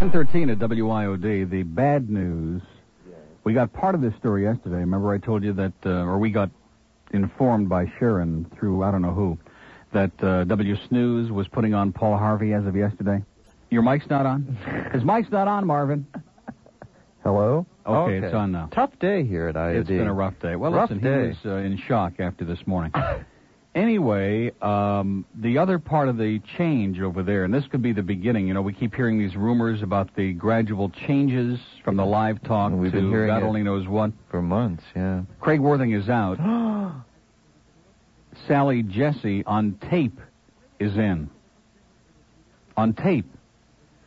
1013 at WIOD, the bad news. We got part of this story yesterday. Remember I told you that, uh, or we got informed by Sharon through I don't know who, that uh, W Snooze was putting on Paul Harvey as of yesterday. Your mic's not on? His mic's not on, Marvin. Hello? Okay, it's on now. Tough day here at IOD. It's been a rough day. Well, Rough listen, day. he was uh, in shock after this morning. anyway, um, the other part of the change over there, and this could be the beginning. You know, we keep hearing these rumors about the gradual changes from the live talk We've to been hearing God it. only knows what. For months, yeah. Craig Worthing is out. Sally Jessy on tape is in. On tape,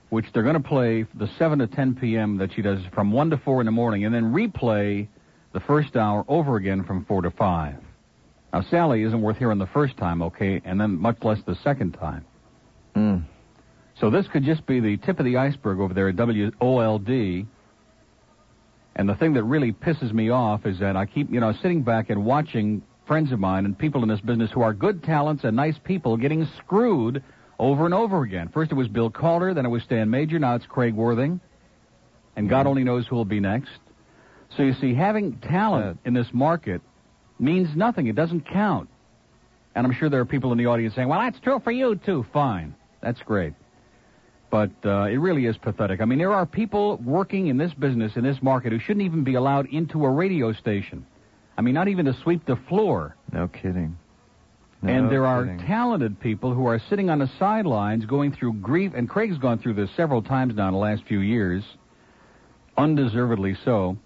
which they're going to play the 7 to 10 p.m. that she does from 1 to 4 in the morning, and then replay the first hour over again from 4 to 5. Now, Sally isn't worth hearing the first time, okay, and then much less the second time. Mm. So this could just be the tip of the iceberg over there at WOLD. And the thing that really pisses me off is that I keep, you know, sitting back and watching friends of mine and people in this business who are good talents and nice people getting screwed over and over again. First it was Bill Calder, then it was Stan Major, now it's Craig Worthing. And God only knows who will be next. So you see, having talent in this market means nothing. It doesn't count. And I'm sure there are people in the audience saying, well, that's true for you, too. Fine. That's great. But uh, it really is pathetic. I mean, there are people working in this business, in this market, who shouldn't even be allowed into a radio station. I mean, not even to sweep the floor. No kidding. No and there are kidding. talented people who are sitting on the sidelines going through grief, and Craig's gone through this several times now in the last few years, undeservedly so,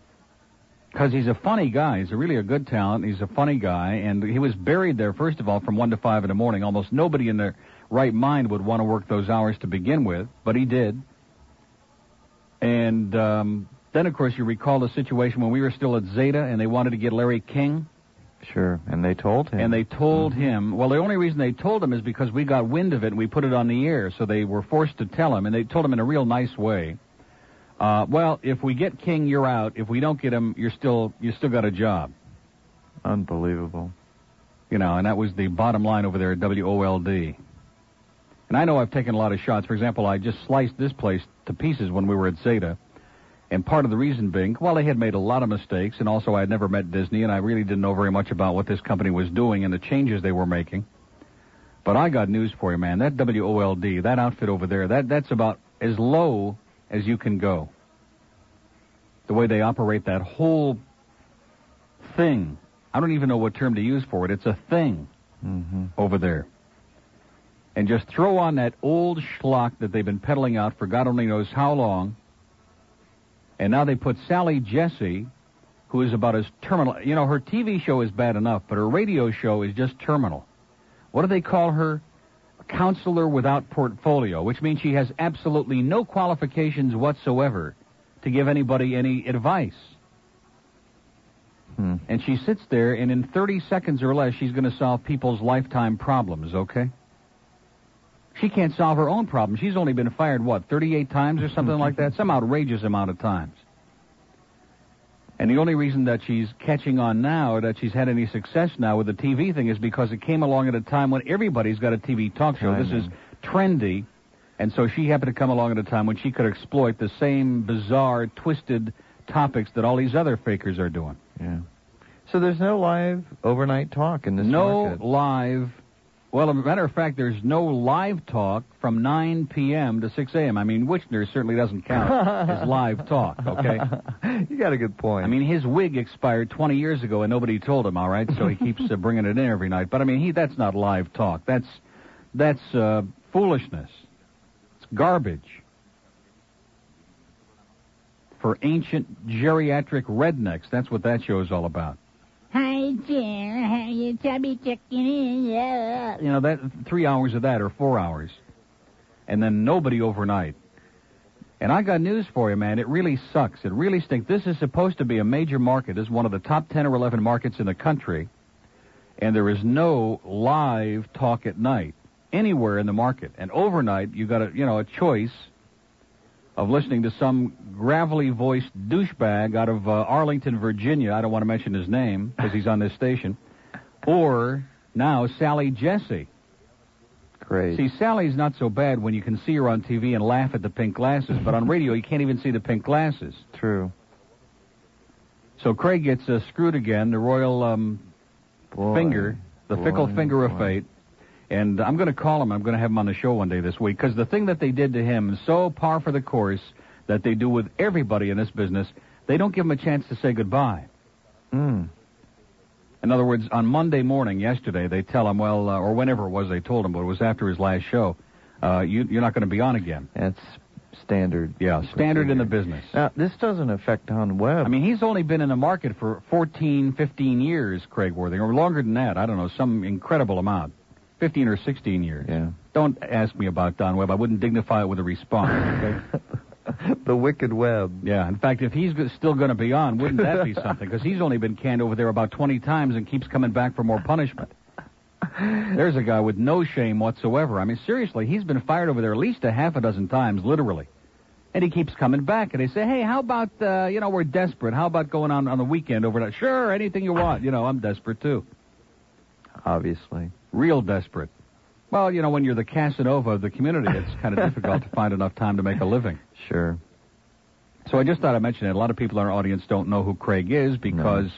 because he's a funny guy. He's a really a good talent. He's a funny guy, and he was buried there, first of all, from 1 to 5 in the morning. Almost nobody in their right mind would want to work those hours to begin with, but he did. And um, then, of course, you recall the situation when we were still at Zeta and they wanted to get Larry King. Sure, and they told him. And they told him, well, the only reason they told him is because we got wind of it and we put it on the air, so they were forced to tell him, and they told him in a real nice way. Uh, well, if we get King, you're out. If we don't get him, you're still you still got a job. Unbelievable. You know, and that was the bottom line over there at WOLD. And I know I've taken a lot of shots. For example, I just sliced this place to pieces when we were at Zeta. And part of the reason being, well, they had made a lot of mistakes, and also I had never met Disney, and I really didn't know very much about what this company was doing and the changes they were making. But I got news for you, man. That WOLD, that outfit over there, that that's about as low as you can go. The way they operate that whole thing. I don't even know what term to use for it. It's a thing Mm-hmm. over there. And just throw on that old schlock that they've been peddling out for God only knows how long. And now they put Sally Jessy, who is about as terminal. You know, her TV show is bad enough, but her radio show is just terminal. What do they call her? Counselor without portfolio, which means she has absolutely no qualifications whatsoever to give anybody any advice. Hmm. And she sits there, and in 30 seconds or less, she's going to solve people's lifetime problems, okay? She can't solve her own problems. She's only been fired, what, 38 times or something like that? Some outrageous amount of times. And the only reason that she's catching on now, or that she's had any success now with the TV thing, is because it came along at a time when everybody's got a TV talk show. This is trendy. And so she happened to come along at a time when she could exploit the same bizarre, twisted topics that all these other fakers are doing. Yeah. So there's no live overnight talk in this no market. live. Well, as a matter of fact, there's no live talk from 9 p.m. to 6 a.m. I mean, Wichner certainly doesn't count as live talk, okay? you got a good point. I mean, his wig expired 20 years ago and nobody told him, all right? So he keeps uh, bringing it in every night. But I mean, he that's not live talk. That's that's uh, foolishness. It's garbage. For ancient geriatric rednecks, that's what that show is all about. Hi, Jim. How you chubby chicken? Yeah. You know, that three hours of that or four hours, and then nobody overnight. And I got news for you, man. It really sucks. It really stinks. This is supposed to be a major market. This is one of the top 10 or 11 markets in the country. And there is no live talk at night anywhere in the market. And overnight, you got a, you know, a choice of listening to some gravelly voiced douchebag out of uh, Arlington, Virginia. I don't want to mention his name because he's on this station. Or now Sally Jessy. Great. See, Sally's not so bad when you can see her on TV and laugh at the pink glasses, but on radio you can't even see the pink glasses. True. So Craig gets uh, screwed again, the royal um, Boy. finger, the fickle Boy, finger of fate. And I'm going to call him. I'm going to have him on the show one day this week because the thing that they did to him is so par for the course that they do with everybody in this business. They don't give him a chance to say goodbye. Mm. In other words, on Monday morning, yesterday, they tell him, well, uh, or whenever it was they told him, but it was after his last show, uh, you, you're not going to be on again. That's standard. Yeah, standard in the business. Now, this doesn't affect Don Webb. I mean, he's only been in the market for 14, 15 years, Craig Worthing, or longer than that. I don't know, some incredible amount. 15 or 16 years. yeah. Don't ask me about Don Webb. I wouldn't dignify it with a response, okay? the wicked web. yeah, in fact, if he's still going to be on, wouldn't that be something? Because he's only been canned over there about 20 times and keeps coming back for more punishment. There's a guy with no shame whatsoever. I mean, seriously, he's been fired over there at least a half a dozen times, literally. And he keeps coming back, and they say, hey, how about, uh, you know, we're desperate. How about going on on the weekend over there? Sure, anything you want. You know, I'm desperate, too. Obviously. Real desperate. Well, you know, when you're the Casanova of the community, it's kind of difficult to find enough time to make a living. Sure. So I just thought I'd mention it. A lot of people in our audience don't know who Craig is because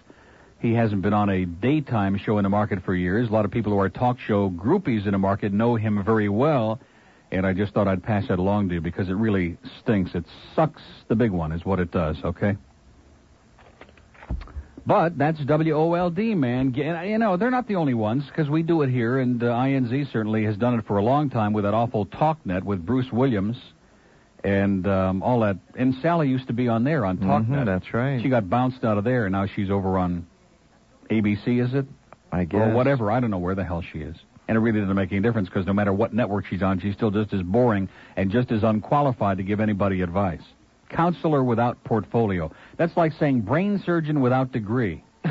he hasn't been on a daytime show in the market for years. A lot of people who are talk show groupies in the market know him very well. And I just thought I'd pass that along to you because it really stinks. It sucks the big one is what it does, okay? But that's WOLD, man. G- You know, they're not the only ones because we do it here, and uh, INZ certainly has done it for a long time with that awful TalkNet with Bruce Williams and um, all that. And Sally used to be on there on TalkNet. Mhm, that's right. She got bounced out of there, and now she's over on ABC, is it? I guess. Or whatever. I don't know where the hell she is. And it really doesn't make any difference because no matter what network she's on, she's still just as boring and just as unqualified to give anybody advice. Counselor without portfolio. That's like saying brain surgeon without degree.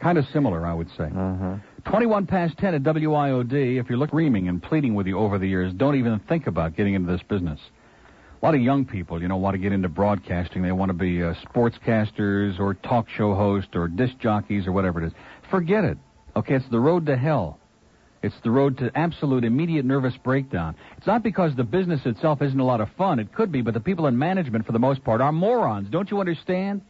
kind of similar, I would say. Uh-huh. 21 past 10 at WIOD. If you're looking screaming and pleading with you over the years, don't even think about getting into this business. A lot of young people, you know, want to get into broadcasting. They want to be uh, sportscasters or talk show hosts or disc jockeys or whatever it is. Forget it. Okay, it's the road to hell. It's the road to absolute immediate nervous breakdown. It's not because the business itself isn't a lot of fun. It could be, but the people in management, for the most part, are morons. Don't you understand?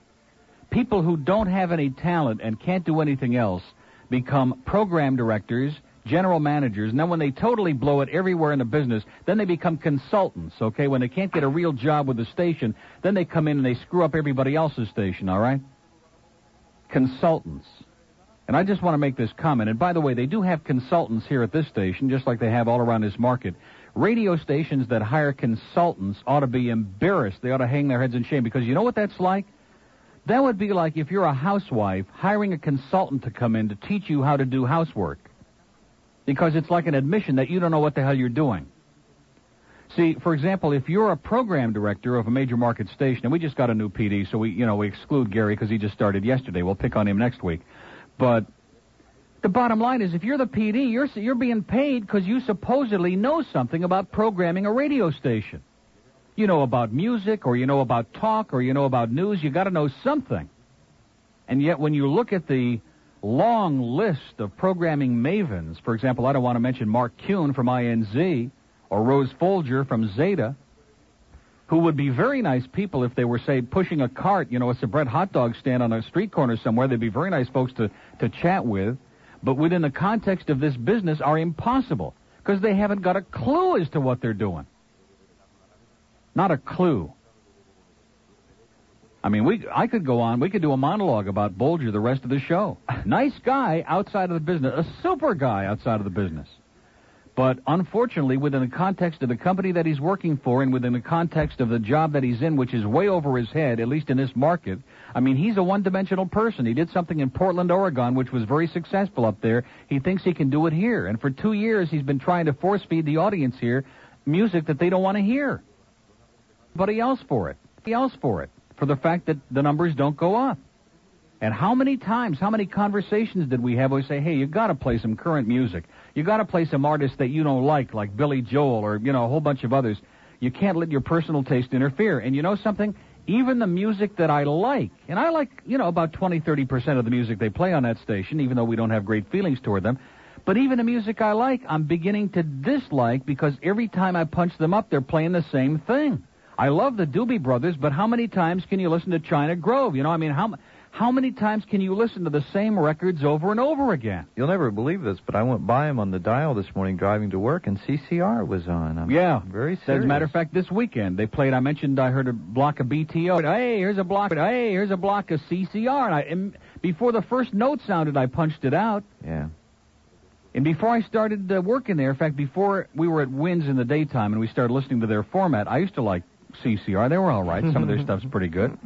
People who don't have any talent and can't do anything else become program directors, general managers, and then when they totally blow it everywhere in the business, then they become consultants, okay? When they can't get a real job with the station, then they come in and they screw up everybody else's station, all right? Consultants. And I just want to make this comment. And by the way, they do have consultants here at this station, just like they have all around this market. Radio stations that hire consultants ought to be embarrassed. They ought to hang their heads in shame because you know what that's like? That would be like if you're a housewife hiring a consultant to come in to teach you how to do housework. Because it's like an admission that you don't know what the hell you're doing. See, for example, if you're a program director of a major market station, and we just got a new PD, so we, you know, we exclude Gary because he just started yesterday. We'll pick on him next week. But the bottom line is, if you're the PD, you're you're being paid because you supposedly know something about programming a radio station. You know about music, or you know about talk, or you know about news. You got to know something. And yet, when you look at the long list of programming mavens, for example, I don't want to mention Mark Kuhn from INZ or Rose Bolger from Zeta, who would be very nice people if they were, say, pushing a cart, you know, a Sabrett hot dog stand on a street corner somewhere. They'd be very nice folks to, to chat with, but within the context of this business are impossible because they haven't got a clue as to what they're doing. Not a clue. I mean, we I could go on. We could do a monologue about Bolger the rest of the show. nice guy outside of the business, a super guy outside of the business. But unfortunately, within the context of the company that he's working for and within the context of the job that he's in, which is way over his head, at least in this market, I mean, he's a one-dimensional person. He did something in Portland, Oregon, which was very successful up there. He thinks he can do it here. And for two years, he's been trying to force-feed the audience here music that they don't want to hear. Everybody else for it. Everybody else for it. For the fact that the numbers don't go up. And how many times, how many conversations did we have where we say, hey, you got to play some current music. You got to play some artists that you don't like, like Billy Joel or, you know, a whole bunch of others. You can't let your personal taste interfere. And you know something? Even the music that I like, and I like, you know, about 20, 30% of the music they play on that station, even though we don't have great feelings toward them, But even the music I like, I'm beginning to dislike because every time I punch them up, they're playing the same thing. I love the Doobie Brothers, but how many times can you listen to China Grove? You know, I mean, how how many times can you listen to the same records over and over again? You'll never believe this, but I went by him on the dial this morning driving to work, and CCR was on. I'm yeah, very As a matter of fact, this weekend they played. I mentioned I heard a block of BTO. Hey, here's a block. Hey, here's a block of CCR. And, I, and before the first note sounded, I punched it out. yeah. And before I started uh, working there, in fact, before we were at Winds in the daytime and we started listening to their format, I used to like CCR. They were all right. Some of their stuff's pretty good.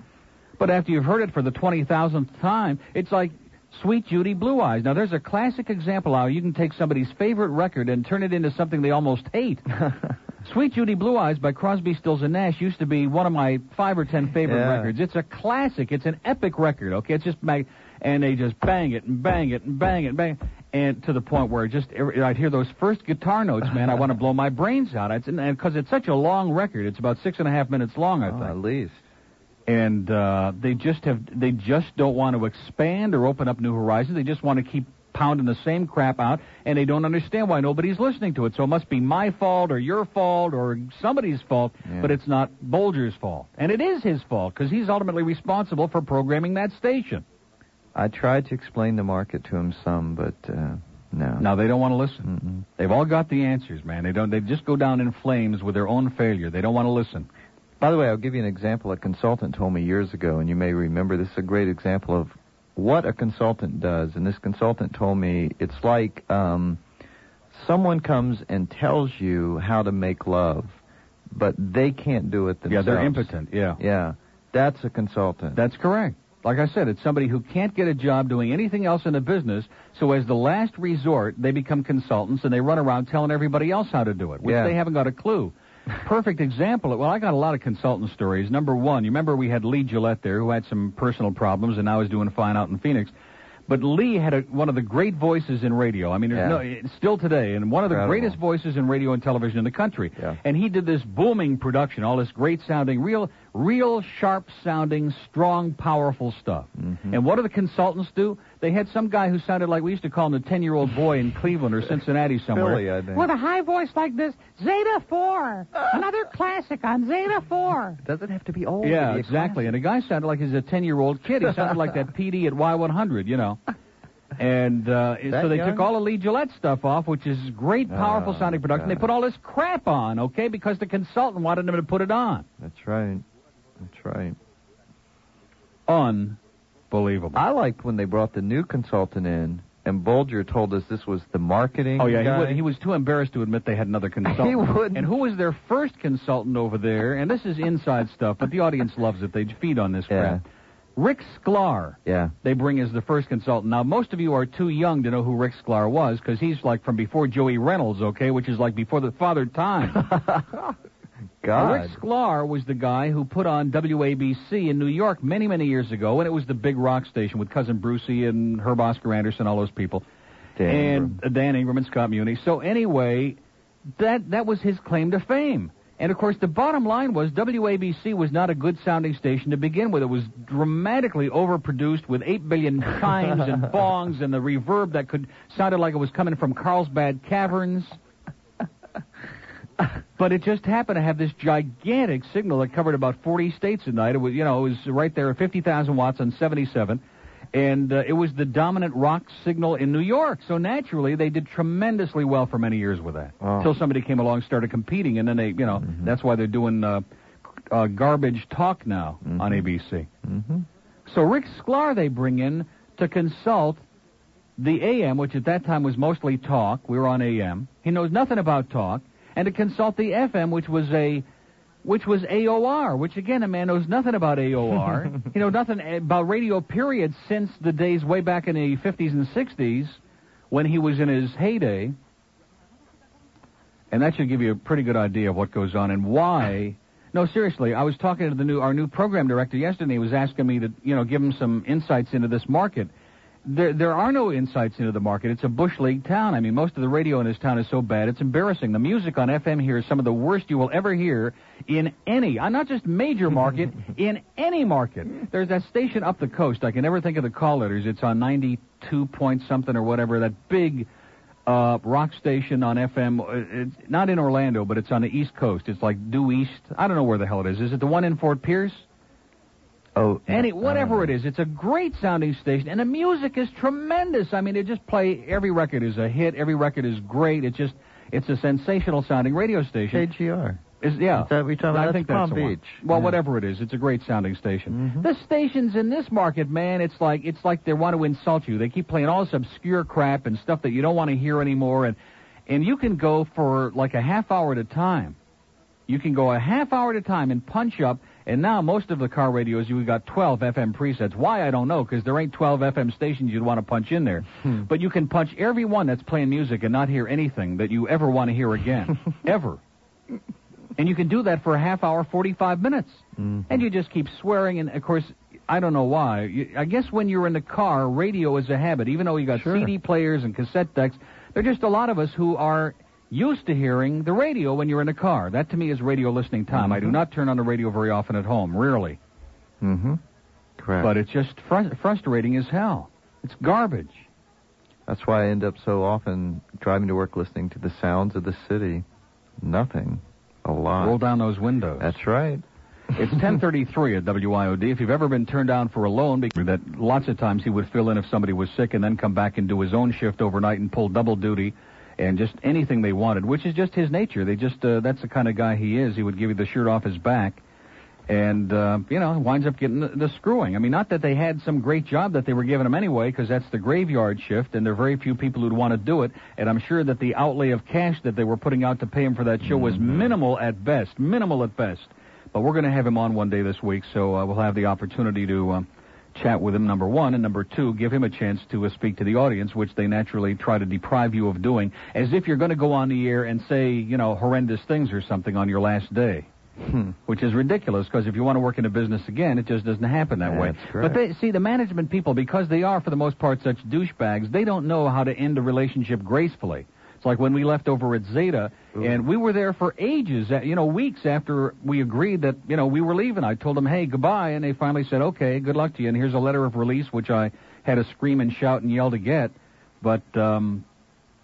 But after you've heard it for the 20,000th time, it's like Suite Judy Blue Eyes. Now, there's a classic example how you can take somebody's favorite record and turn it into something they almost hate. Suite Judy Blue Eyes by Crosby, Stills, and Nash used to be one of my five or ten favorite Yeah. records. It's a classic. It's an epic record, okay? It's just mag- and they just bang it and bang it and bang it and bang it. And to the point where just I'd hear those first guitar notes, man, I want to blow my brains out. It's and because it's such a long record. It's about six and a half minutes long, I Oh, think at least. And uh, they just have they just don't want to expand or open up new horizons. They just want to keep pounding the same crap out, and they don't understand why nobody's listening to it. So it must be my fault or your fault or somebody's fault, Yeah. but it's not Bolger's fault, and it is his fault because he's ultimately responsible for programming that station. I tried to explain the market to him some, but uh, no. Now they don't want to listen. Mm-mm. They've all got the answers, man. They don't. They just go down in flames with their own failure. They don't want to listen. By the way, I'll give you an example. A consultant told me years ago, and you may remember this is a great example of what a consultant does. And this consultant told me it's like um, someone comes and tells you how to make love, but they can't do it themselves. Yeah, they're impotent. Yeah. Yeah, that's a consultant. That's correct. Like I said, it's somebody who can't get a job doing anything else in the business, so as the last resort, they become consultants and they run around telling everybody else how to do it, which Yeah. they haven't got a clue. Perfect example. Well, I got a lot of consultant stories. Number one, you remember we had Lee Gillette there who had some personal problems and now is doing fine out in Phoenix. But Lee had a, one of the great voices in radio. I mean, there's Yeah. no, still today, and one of the Incredible. greatest voices in radio and television in the country. Yeah. And he did this booming production, all this great sounding, real, real sharp sounding, strong, powerful stuff. Mhm. And what do the consultants do? They had some guy who sounded like we used to call him the 10 year old boy in Cleveland or Cincinnati somewhere. Philly, I think. With a high voice like this, Zeta 4. Another classic on Zeta 4. Doesn't have to be old. Yeah, be exactly. And the guy sounded like he's a 10 year old kid. He sounded like that PD at Y100, you know. And uh, so they young? took all the Lee Gillette stuff off, which is great, powerful Oh, sounding production. They put all this crap on, okay, because the consultant wanted them to put it on. That's right. That's right. Unbelievable. I liked when they brought the new consultant in, and Bolger told us this was the marketing. Oh yeah, guy. he, wa- he was too embarrassed to admit they had another consultant. He wouldn't. And who was their first consultant over there? And this is inside stuff, but the audience loves it. They feed on this Yeah. crap. Rick Sklar. Yeah. They bring as the first consultant. Now, most of you are too young to know who Rick Sklar was because he's like from before Joey Reynolds, okay, which is like before the Father Time. God. Rick Sklar was the guy who put on WABC in New York many, many years ago, and it was the big rock station with Cousin Brucey and Herb Oscar Anderson, all those people Dan and uh, Dan Ingram and Scott Muni. So anyway, that that was his claim to fame. And of course, the bottom line was WABC was not a good sounding station to begin with. It was dramatically overproduced with eight billion chimes and bongs and the reverb that could sounded like it was coming from Carlsbad Caverns. But it just happened to have this gigantic signal that covered about 40 states a night. It was, you know, it was right there at 50,000 watts on 77 and uh, it was the dominant rock signal in New York. So naturally, they did tremendously well for many years with that. Oh. Until somebody came along, and started competing, and then they, you know, Mhm. that's why they're doing uh, uh, garbage talk now on Mhm. ABC. hmm So Rick Sklar they bring in to consult the AM, which at that time was mostly talk. We were on AM. He knows nothing about talk, and to consult the FM, which was a which was AOR, which again, a man knows nothing about AOR. you know nothing about radio. Period. Since the days way back in the 50s and 60s, when he was in his heyday, and that should give you a pretty good idea of what goes on and why. No, seriously, I was talking to the new our new program director yesterday. He was asking me to you know give him some insights into this market. There, there are no insights into the market. It's a bush league town. I mean, most of the radio in this town is so bad, it's embarrassing. The music on FM here is some of the worst you will ever hear in any, uh, not just major market, in any market. There's that station up the coast. I can never think of the call letters. It's on 92 point something or whatever. That big uh, rock station on FM. uh, It's not in Orlando, but it's on the East Coast. It's like due east. I don't know where the hell it is. Is it the one in Fort Pierce? Oh, Any uh, whatever it is, it's a great sounding station, and the music is tremendous. I mean, they just play every record is a hit. Every record is great. It's just it's a sensational sounding radio station. KGR. Is yeah. Is that what you're talking about? I think that's Palm one. Beach. Well, Yeah. whatever it is, it's a great sounding station. Mhm. The stations in this market, man, it's like it's like they want to insult you. They keep playing all this obscure crap and stuff that you don't want to hear anymore, and and you can go for like a half hour at a time. You can go a half hour at a time and punch up. And now most of the car radios, you've got 12 FM presets. Why I don't know, because there ain't 12 FM stations you'd want to punch in there. Hmm. But you can punch every one that's playing music and not hear anything that you ever want to hear again, ever. And you can do that for a half hour, 45 minutes. Mhm. And you just keep swearing. And of course, I don't know why. You, I guess when you're in the car, radio is a habit. Even though you got Sure. CD players and cassette decks, there are just a lot of us who are used to hearing the radio when you're in a car. That to me is radio listening time. I do Mhm. not turn on the radio very often at home, rarely. Mm-hmm. Correct. But it's just fr- frustrating as hell. It's garbage. That's why I end up so often driving to work listening to the sounds of the city. Nothing. A lot. Roll down those windows. That's right. It's 10:33 at WIOD. If you've ever been turned down for a loan, because that lots of times he would fill in if somebody was sick and then come back and do his own shift overnight and pull double duty and just anything they wanted, which is just his nature. They just uh, that's the kind of guy he is. He would give you the shirt off his back. And uh, you know, winds up getting the, the screwing. I mean, not that they had some great job that they were giving him anyway, because that's the graveyard shift, and there are very few people who'd want to do it. And I'm sure that the outlay of cash that they were putting out to pay him for that show was minimal at best. Minimal at best. But we're going to have him on one day this week, so uh, we'll have the opportunity to uh, chat with him, number one, and number two, give him a chance to uh, speak to the audience, which they naturally try to deprive you of doing, as if you're going to go on the air and say, you know, horrendous things or something on your last day. Hmm. Which is ridiculous because if you want to work in a business again, it just doesn't happen that way. That's. But they see the management people because they are for the most part such douchebags. They don't know how to end a relationship gracefully. It's like when we left over at Zeta, Ooh. and we were there for ages, uh, you know, weeks after we agreed that, you know, we were leaving. I told them, hey, goodbye, and they finally said, okay, good luck to you, and here's a letter of release, which I had to scream and shout and yell to get. But, um,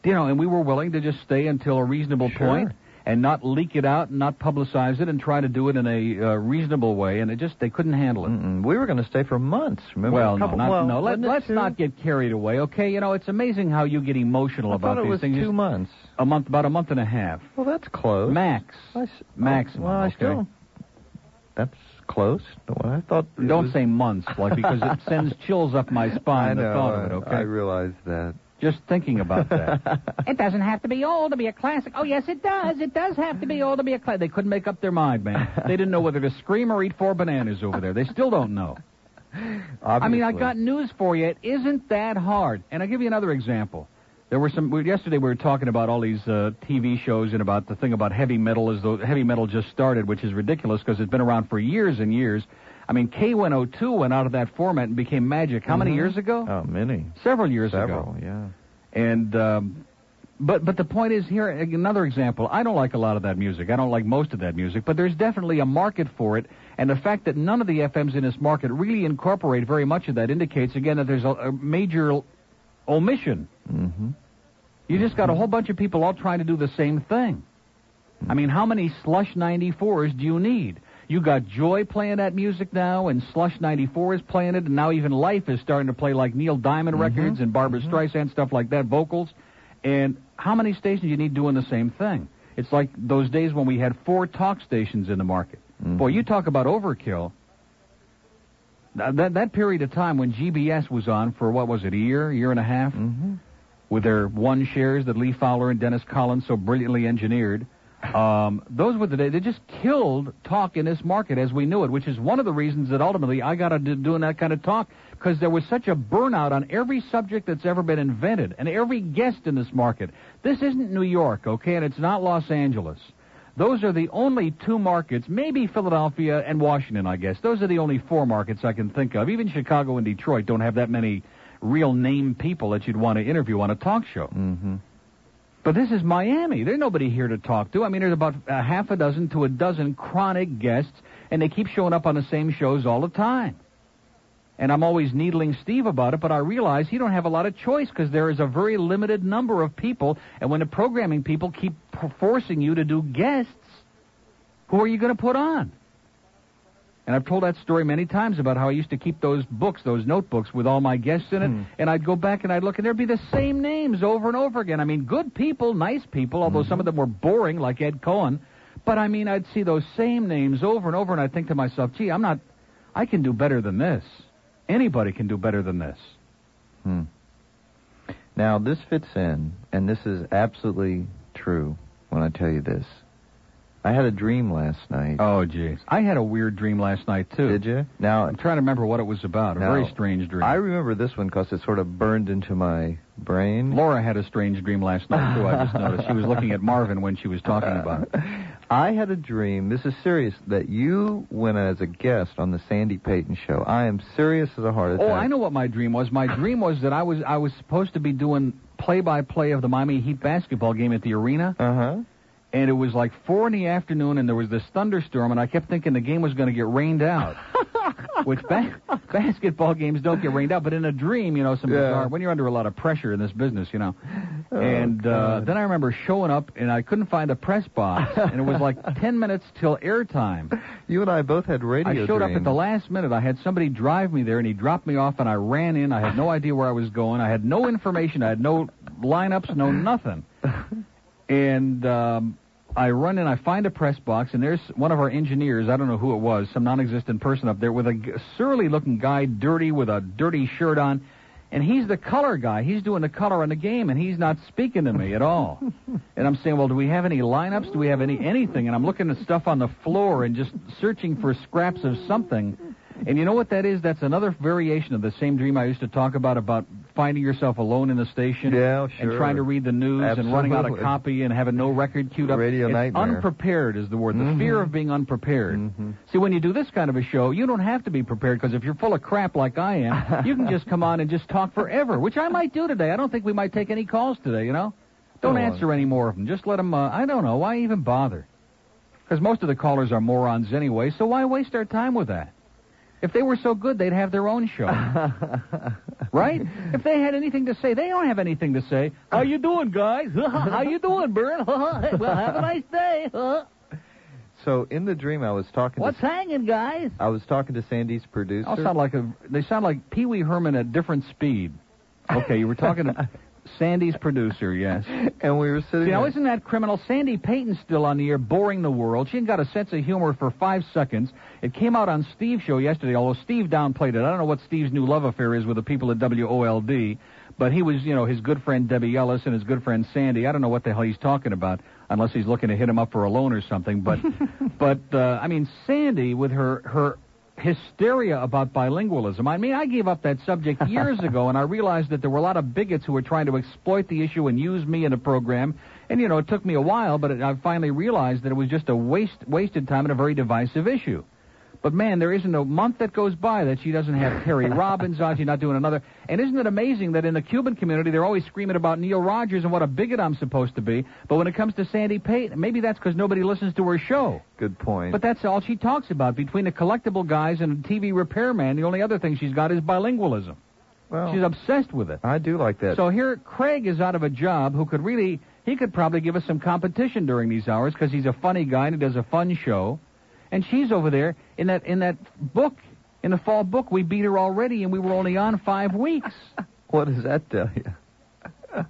you know, and we were willing to just stay until a reasonable Sure. point and not leak it out and not publicize it and try to do it in a uh, reasonable way, and it just, they couldn't handle it. Mm-mm. We were going to stay for months. Remember? Well, a no, not, well, no. Let, let's not get carried away, okay? You know, it's amazing how you get emotional I about thought it these was things. two Just months. A month, about a month and a half, Well, that's close. max. I s- Maximum, Well, I okay. still. That's close. I thought. Don't was- say months, like because it sends chills up my I spine. know. the thought of it, I- okay? I realize that. Just thinking about that. It doesn't have to be old to be a classic. Oh, yes, it does. It does have to be old to be a classic. they couldn't make up their mind, man. They didn't know whether to scream or eat four bananas over there. They still don't know. I mean, I got news for you. It isn't that hard. And I'll give you another example. There were some. Yesterday we were talking about all these uh, TV shows and about the thing about heavy metal as though heavy metal just started, which is ridiculous because it's been around for years and years. I mean, K102 went out of that format and became Magic. How many Mhm. years ago? Oh, many. Several years Several. ago. Yeah. And um, but but the point is here another example. I don't like a lot of that music. I don't like most of that music, but there's definitely a market for it. And the fact that none of the FMs in this market really incorporate very much of that indicates again that there's a, a major omission. Mm-hmm. You just got a whole bunch of people all trying to do the same thing. I mean, how many Slush 94s do you need? You got Joy playing that music now, and Slush 94 is playing it, and now even Life is starting to play like Neil Diamond records and Barbra Streisand stuff like that, vocals. And how many stations do you need doing the same thing? It's like those days when we had four talk stations in the market. Mhm. Boy, you talk about overkill. Th- That that period of time when GBS was on for what was it, a year, year and a half? Mm-hmm. with their one shares that Lee Fowler and Dennis Collins so brilliantly engineered. Um, those were the days. They just killed talk in this market as we knew it, which is one of the reasons that ultimately I got into doing that kind of talk because there was such a burnout on every subject that's ever been invented and every guest in this market. This isn't New York, okay, and it's not Los Angeles. Those are the only two markets, maybe Philadelphia and Washington, I guess. Those are the only four markets I can think of. Even Chicago and Detroit don't have that many real name people that you'd want to interview on a talk show. Mm-hmm. But this is Miami. There's nobody here to talk to. I mean, there's about a half a dozen to a dozen chronic guests, and they keep showing up on the same shows all the time. and I'm always needling Steve about it, but I realize he don't have a lot of choice because there is a very limited number of people, and when the programming people keep forcing you to do guests, who are you going to put on? And I've told that story many times about how I used to keep those books, those notebooks with all my guests in it, Hmm. and I'd go back and I'd look, and there'd be the same names over and over again. I mean, good people, nice people, although some of them were boring, like Ed Cohen. But I mean, I'd see those same names over and over, and I'd think to myself, gee, I'm not, I can do better than this. Anybody can do better than this. Hmm. Now, this fits in, and this is absolutely true when I tell you this. I had a dream last night. Oh, jeez. I had a weird dream last night, too. Did you? Now, I'm trying to remember what it was about. A Now, very strange dream. I remember this one because it sort of burned into my brain. Laura had a strange dream last night, too, I just noticed. She was looking at Marvin when she was talking about it. I had a dream, this is serious, that you went as a guest on the Sandy Payton show. I am serious as a heart attack. Oh, I know what my dream was. My dream was that I was I was supposed to be doing play-by-play of the Miami Heat basketball game at the arena, Uh huh. And it was like four in the afternoon, and there was this thunderstorm, and I kept thinking the game was going to get rained out. Which ba- basketball games don't get rained out, but in a dream, you know, some Yeah. bizarre, when you're under a lot of pressure in this business, you know. Oh, and uh, God. then I remember showing up, and I couldn't find a press box, and it was like ten minutes till airtime. You and I both had radio I showed up at the last minute. I had somebody drive me there, and he dropped me off, and I ran in. I had no idea where I was going. I had no information. I had no lineups, no nothing. And um, I run in. I find a press box, and there's one of our engineers. I don't know who it was, some non-existent person up there with a surly-looking guy, dirty with a dirty shirt on. And he's the color guy. He's doing the color on the game, and he's not speaking to me at all. and I'm saying, well, do we have any lineups? Do we have any anything? And I'm looking at stuff on the floor and just searching for scraps of something. And you know what that is? That's another variation of the same dream I used to talk about about finding yourself alone in the station Yeah, sure. and trying to read the news and running out of copy and having no record queued up. Radio it's nightmare. unprepared is the word. The Mhm. fear of being unprepared. Mhm. See, when you do this kind of a show, you don't have to be prepared because if you're full of crap like I am, you can just come on and just talk forever, which I might do today. I don't think we might take any calls today, you know? Don't answer any more of them. Just let them, uh, I don't know. Why even bother? Because most of the callers are morons anyway, so why waste our time with that? If they were so good, they'd have their own show. right? If they had anything to say, they don't have anything to say. How you doing, guys? How you doing, Bern? well, have a nice day. So in the dream, I was talking. What's to, hanging, guys? I was talking to Sandy's producer. All sound like a, they sound like Pee Wee Herman at different speed. Okay, you were talking to Sandy's producer, yes. and we were sitting. See, now isn't that criminal? Sandy Payton's still on the air, boring the world. She ain't got a sense of humor for five seconds. It came out on Steve's show yesterday, although Steve downplayed it. I don't know what Steve's new love affair is with the people at WOLD, but he was, you know, his good friend Debbie Ellis and his good friend Sandy. I don't know what the hell he's talking about, unless he's looking to hit him up for a loan or something. But, but uh, I mean, Sandy with her her hysteria about bilingualism. I mean, I gave up that subject years ago, and I realized that there were a lot of bigots who were trying to exploit the issue and use me in a program. And you know, it took me a while, but it, I finally realized that it was just a waste wasted time and a very divisive issue. But man, there isn't a month that goes by that she doesn't have Terry Robbins on. She's not doing another. And isn't it amazing that in the Cuban community they're always screaming about Neil Rogers and what a bigot I'm supposed to be. But when it comes to Sandy Payton, maybe that's because nobody listens to her show. Good point. But that's all she talks about. Between the collectible guys and a TV repairman, the only other thing she's got is bilingualism. well, She's obsessed with it. I do like that. So here, Craig is out of a job who could really, he could probably give us some competition during these hours because he's a funny guy and he does a fun show. And she's over there in that in that book, in the fall book. We beat her already, and we were only on five weeks. what does that tell you?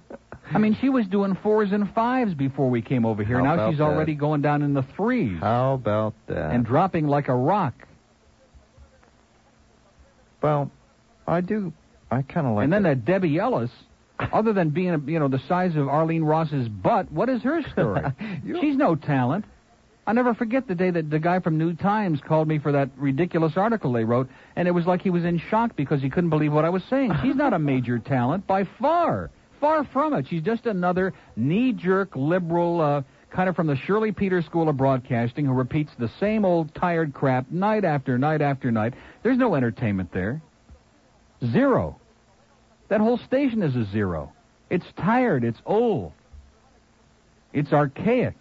I mean, she was doing fours and fives before we came over here. How now she's that? already going down in the threes How about that? and dropping like a rock. well, I do. I kind of like. and then that Debbie Ellis, other than being, you know, the size of Arlene Ross's butt, what is her story? She's no talent. I'll never forget the day that the guy from New Times called me for that ridiculous article they wrote, and it was like he was in shock because he couldn't believe what I was saying. She's not a major talent by far. Far from it. She's just another knee-jerk liberal, uh, kind of from the Shirley Peters School of Broadcasting, who repeats the same old tired crap night after night after night. There's no entertainment there. Zero. That whole station is a zero. It's tired. It's old. It's archaic.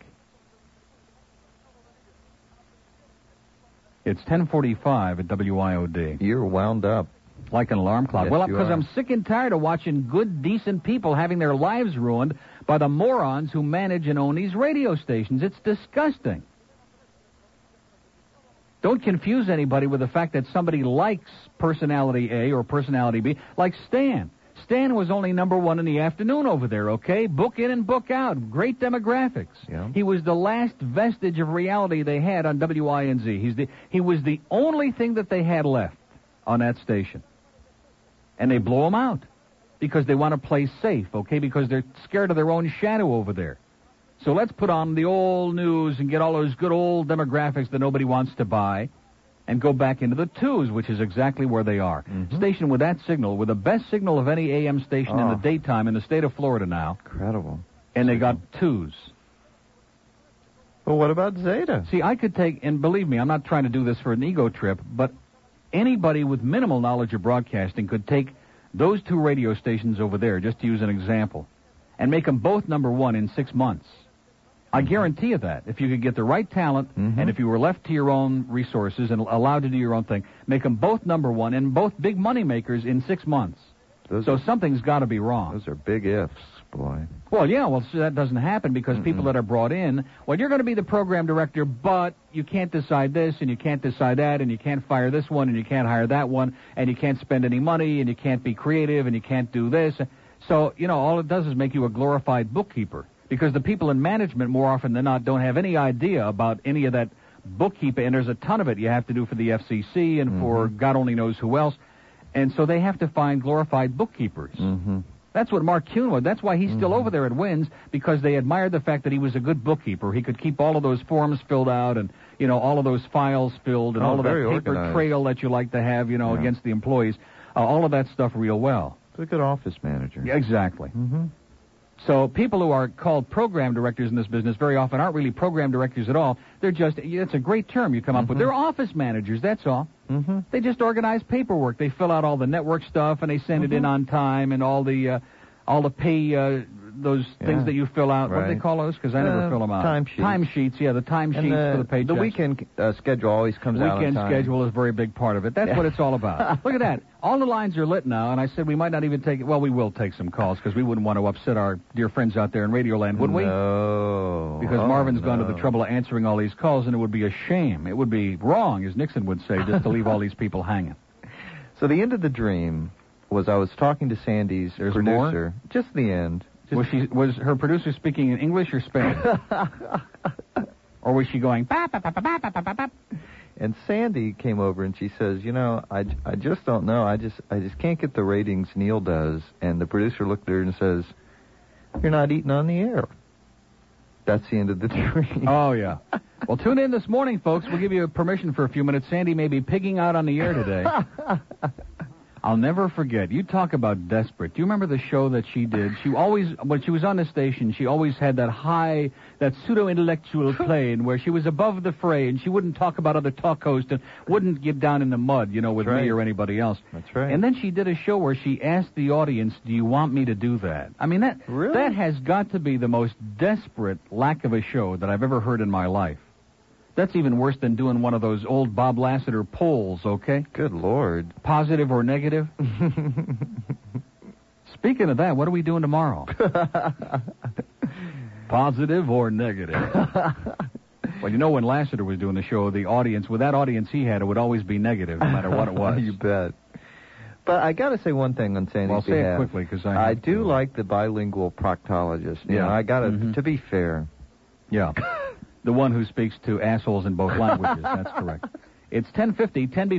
It's 1045 at WIOD. You're wound up. Like an alarm clock. Yes, well, because. I'm sick and tired of watching good, decent people having their lives ruined by the morons who manage and own these radio stations. It's disgusting. Don't confuse anybody with the fact that somebody likes personality A or personality B, like Stan. Stan was only number one in the afternoon over there, okay? Book in and book out. Great demographics. Yeah. He was the last vestige of reality they had on WINZ. He's the, he was the only thing that they had left on that station. And they blow him out because they want to play safe, okay? Because they're scared of their own shadow over there. So let's put on the old news and get all those good old demographics that nobody wants to buy and go back into the twos, which is exactly where they are. Mm-hmm. Station with that signal, with the best signal of any AM station in Oh. the daytime in the state of Florida now, Incredible. and they got twos. Well, what about Zeta? See, I could take, and believe me, I'm not trying to do this for an ego trip, but anybody with minimal knowledge of broadcasting could take those two radio stations over there, just to use an example, and make them both number one in six months. I guarantee you that. If you could get the right talent, Mhm. and if you were left to your own resources and allowed to do your own thing, make them both number one and both big money makers in six months. Those, So are, something's got to be wrong. those are big ifs, boy. Well, yeah, well, so that doesn't happen because people that are brought in, well, you're going to be the program director, but you can't decide this and you can't decide that and you can't fire this one and you can't hire that one and you can't spend any money and you can't be creative and you can't do this. So, you know, all it does is make you a glorified bookkeeper because the people in management more often than not don't have any idea about any of that bookkeeping and there's a ton of it you have to do for the FCC and for God only knows who else. And so they have to find glorified bookkeepers. Mm-hmm. That's what Mark Kuhn was. That's why he's still over there at Wins because they admired the fact that he was a good bookkeeper. He could keep all of those forms filled out and you know all of those files filled and Oh, all of that paper organized. trail that you like to have, you know, Yeah. against the employees. Uh, all of that stuff real well. It's a good office manager. Yeah, exactly. Mm-hmm. So people who are called program directors in this business very often aren't really program directors at all. They're just it's a great term you come up with. They're office managers. That's all. Mm-hmm. They just organize paperwork. They fill out all the network stuff and they send it in on time and all the uh, all the pay uh, those things that you fill out. What do they call those? Because I never Uh, fill them out. time sheets. Time sheets. Yeah, the time sheets the, for the paychecks. the weekend uh, schedule always comes out on Weekend schedule is a very big part of it. That's Yeah. what it's all about. Look at that. All the lines are lit now, and I said we might not even take. It well, we will take some calls because we wouldn't want to upset our dear friends out there in Radioland, would we? No. Because Oh, Marvin's gone to the trouble of answering all these calls, and it would be a shame. It would be wrong, as Nixon would say, just to leave all these people hanging. So the end of the dream was I was talking to Sandy's There's producer. Just the end. Was she was her producer speaking in English or Spanish? or was she going? "Ba, ba, ba, ba, ba, ba, ba, ba"? And Sandy came over and she says, "You know, I, I just don't know. I just I just can't get the ratings Neil does." And the producer looked at her and says, "You're not eating on the air." That's the end of the dream. Oh yeah. Well, tune in this morning, folks. We'll give you permission for a few minutes. Sandy may be pigging out on the air today. I'll never forget. You talk about desperate. Do you remember the show that she did? She always, when she was on the station, she always had that high, that pseudo-intellectual plane where she was above the fray and she wouldn't talk about other talk hosts and wouldn't get down in the mud, you know, with That's me or anybody else. That's right. And then she did a show where she asked the audience, "Do you want me to do that?" I mean, that Really? that has got to be the most desperate lack of a show that I've ever heard in my life. That's even worse than doing one of those old Bob Lassiter polls, okay? Good lord. Positive or negative? Speaking of that, what are we doing tomorrow? Positive or negative? well, you know, when Lassiter was doing the show, the audience, with that audience he had, it would always be negative, no matter what it was. you bet. But I got to say one thing on Sandy's Well, say it behalf. quickly, 'cause I I do to- like the bilingual proctologist. You Yeah. know, I got to Mhm. to be fair. Yeah. The one who speaks to assholes in both languages. That's correct. It's 1050, 10 before.